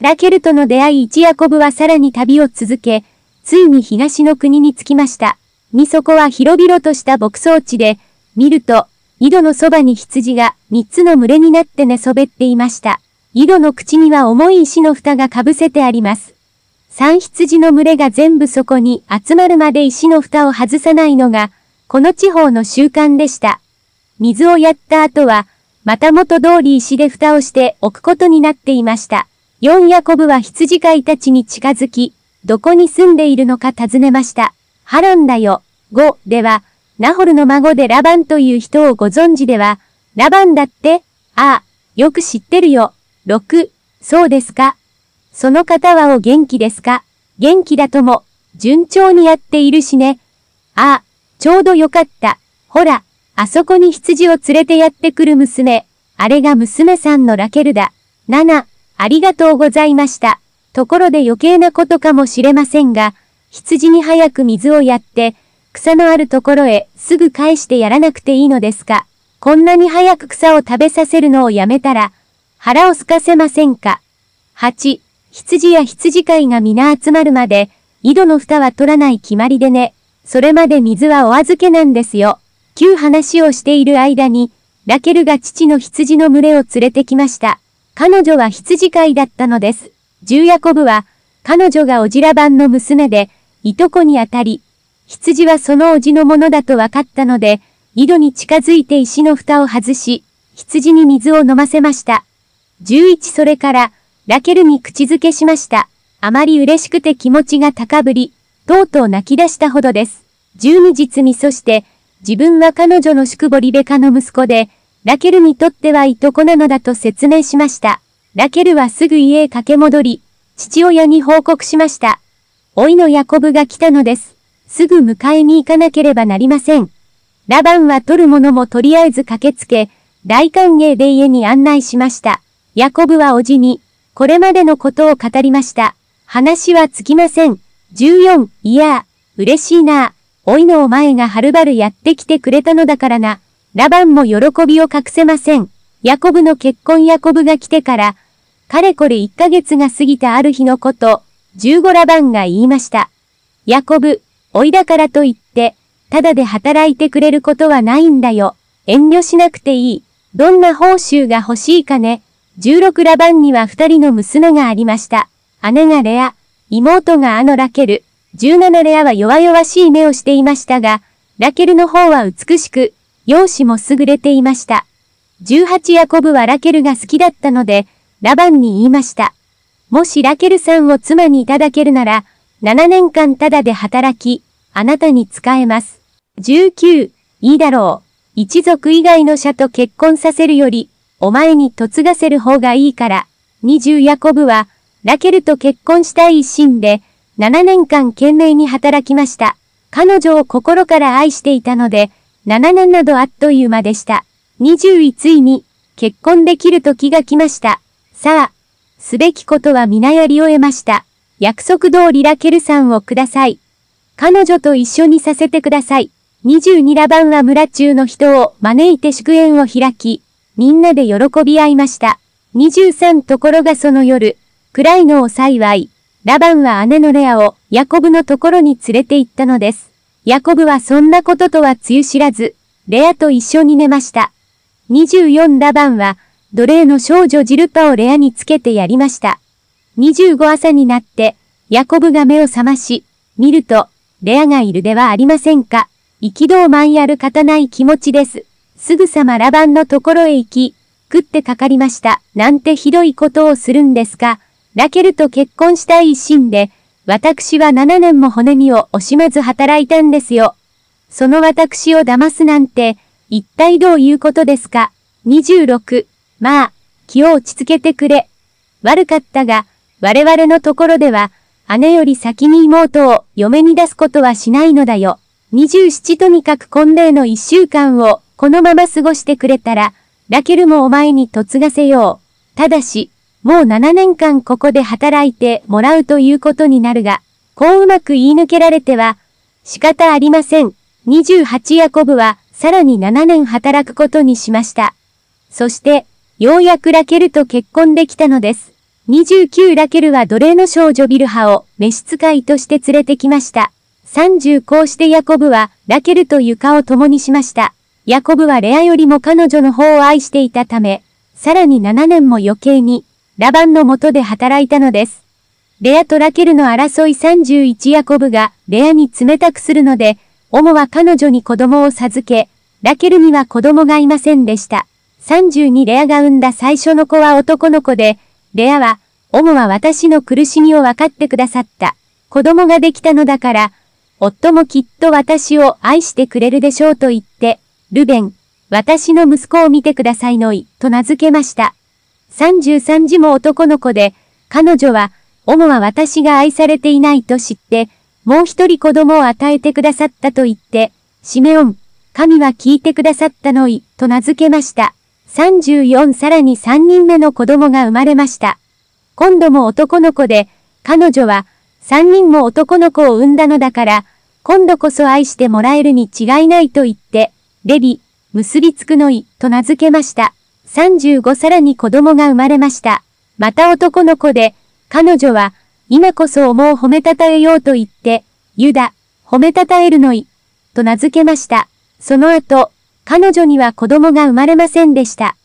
ラケルとの出会い一ヤコブはさらに旅を続け、ついに東の国に着きました。にそこは広々とした牧草地で、見ると、井戸のそばに羊が三つの群れになって寝そべっていました。井戸の口には重い石の蓋がかぶせてあります。三羊の群れが全部そこに集まるまで石の蓋を外さないのが、この地方の習慣でした。水をやった後は、また元通り石で蓋をして置くことになっていました。ヨンヤコブは羊飼いたちに近づき、どこに住んでいるのか尋ねました。ハロンだよ。5では、ナホルの孫でラバンという人をご存知では、ラバンだってああ、よく知ってるよ。6、そうですか。その方はお元気ですか元気だとも、順調にやっているしね。ああ、ちょうどよかった。ほら、あそこに羊を連れてやってくる娘。あれが娘さんのラケルだ。7、ありがとうございました。ところで余計なことかもしれませんが、羊に早く水をやって、草のあるところへすぐ返してやらなくていいのですか。こんなに早く草を食べさせるのをやめたら、腹を空かせませんか。8、羊や羊飼いが皆集まるまで、井戸の蓋は取らない決まりでね。それまで水はお預けなんですよ。旧話をしている間に、ラケルが父の羊の群れを連れてきました。彼女は羊飼いだったのです。ジューヤコブは、彼女がオジラ版の娘で、いとこにあたり、羊はそのおじのものだと分かったので、井戸に近づいて石の蓋を外し、羊に水を飲ませました。11それから、ラケルに口づけしました。あまり嬉しくて気持ちが高ぶり、とうとう泣き出したほどです。12実にそして、自分は彼女の宿母リベカの息子で、ラケルにとってはいとこなのだと説明しました。ラケルはすぐ家へ駆け戻り、父親に報告しました。老いのヤコブが来たのです。すぐ迎えに行かなければなりません。ラバンは取るものもとりあえず駆けつけ、大歓迎で家に案内しました。ヤコブはおじに、これまでのことを語りました。話はつきません。14、いや、嬉しいな。老いのお前がはるばるやってきてくれたのだからな。ラバンも喜びを隠せません。ヤコブの結婚ヤコブが来てから、かれこれ1ヶ月が過ぎたある日のこと、15ラバンが言いました。ヤコブ、おいだからといって、ただで働いてくれることはないんだよ。遠慮しなくていい。どんな報酬が欲しいかね。16ラバンには2人の娘がありました。姉がレア、妹があのラケル。17レアは弱々しい目をしていましたが、ラケルの方は美しく、容姿も優れていました。18ヤコブはラケルが好きだったので、ラバンに言いました。もしラケルさんを妻にいただけるなら、7年間ただで働き、あなたに仕えます。19、いいだろう。一族以外の社と結婚させるより、お前に嫁がせる方がいいから。20ヤコブは、ラケルと結婚したい一心で、7年間懸命に働きました。彼女を心から愛していたので、7年などあっという間でした。21ついに、結婚できる時が来ました。さあ、すべきことは皆やり終えました。約束通りラケルさんをください。彼女と一緒にさせてください。22ラバンは村中の人を招いて祝宴を開き、みんなで喜び合いました。23ところがその夜、暗いのを幸い、ラバンは姉のレアをヤコブのところに連れて行ったのです。ヤコブはそんなこととはつゆ知らず、レアと一緒に寝ました。24ラバンは、奴隷の少女ジルパをレアにつけてやりました。25朝になって、ヤコブが目を覚まし、見ると、レアがいるではありませんか。憤慢やる方ない気持ちです。すぐさまラバンのところへ行き、食ってかかりました。なんてひどいことをするんですか。ラケルと結婚したい一心で、私は7年も骨身を惜しまず働いたんですよ。その私を騙すなんて、一体どういうことですか ?26、まあ、気を落ち着けてくれ。悪かったが、我々のところでは、姉より先に妹を嫁に出すことはしないのだよ。27とにかく婚礼の一週間をこのまま過ごしてくれたら、ラケルもお前に嫁がせよう。ただし、もう7年間ここで働いてもらうということになるが、こううまく言い抜けられては、仕方ありません。28ヤコブは、さらに7年働くことにしました。そして、ようやくラケルと結婚できたのです。29ラケルは奴隷の少女ビルハを召使いとして連れてきました。30こうしてヤコブはラケルと床を共にしました。ヤコブはレアよりも彼女の方を愛していたため、さらに7年も余計に、ラバンの元で働いたのです。レアとラケルの争い31ヤコブがレアに冷たくするので、オモは彼女に子供を授け、ラケルには子供がいませんでした。32レアが産んだ最初の子は男の子で、レアは、オモは私の苦しみを分かってくださった。子供ができたのだから、夫もきっと私を愛してくれるでしょうと言って、ルベン、私の息子を見てくださいのい、と名付けました。33児も男の子で、彼女は、オモは私が愛されていないと知って、もう一人子供を与えてくださったと言って、シメオン、神は聞いてくださったのい、と名付けました。34さらに3人目の子供が生まれました。今度も男の子で、彼女は、3人も男の子を産んだのだから、今度こそ愛してもらえるに違いないと言って、レビ、結びつくのい、と名付けました。35さらに子供が生まれました。また男の子で、彼女は、今こそ思う褒めたたえようと言って、ユダ、褒めたたえるのい、と名付けました。その後、彼女には子供が生まれませんでした。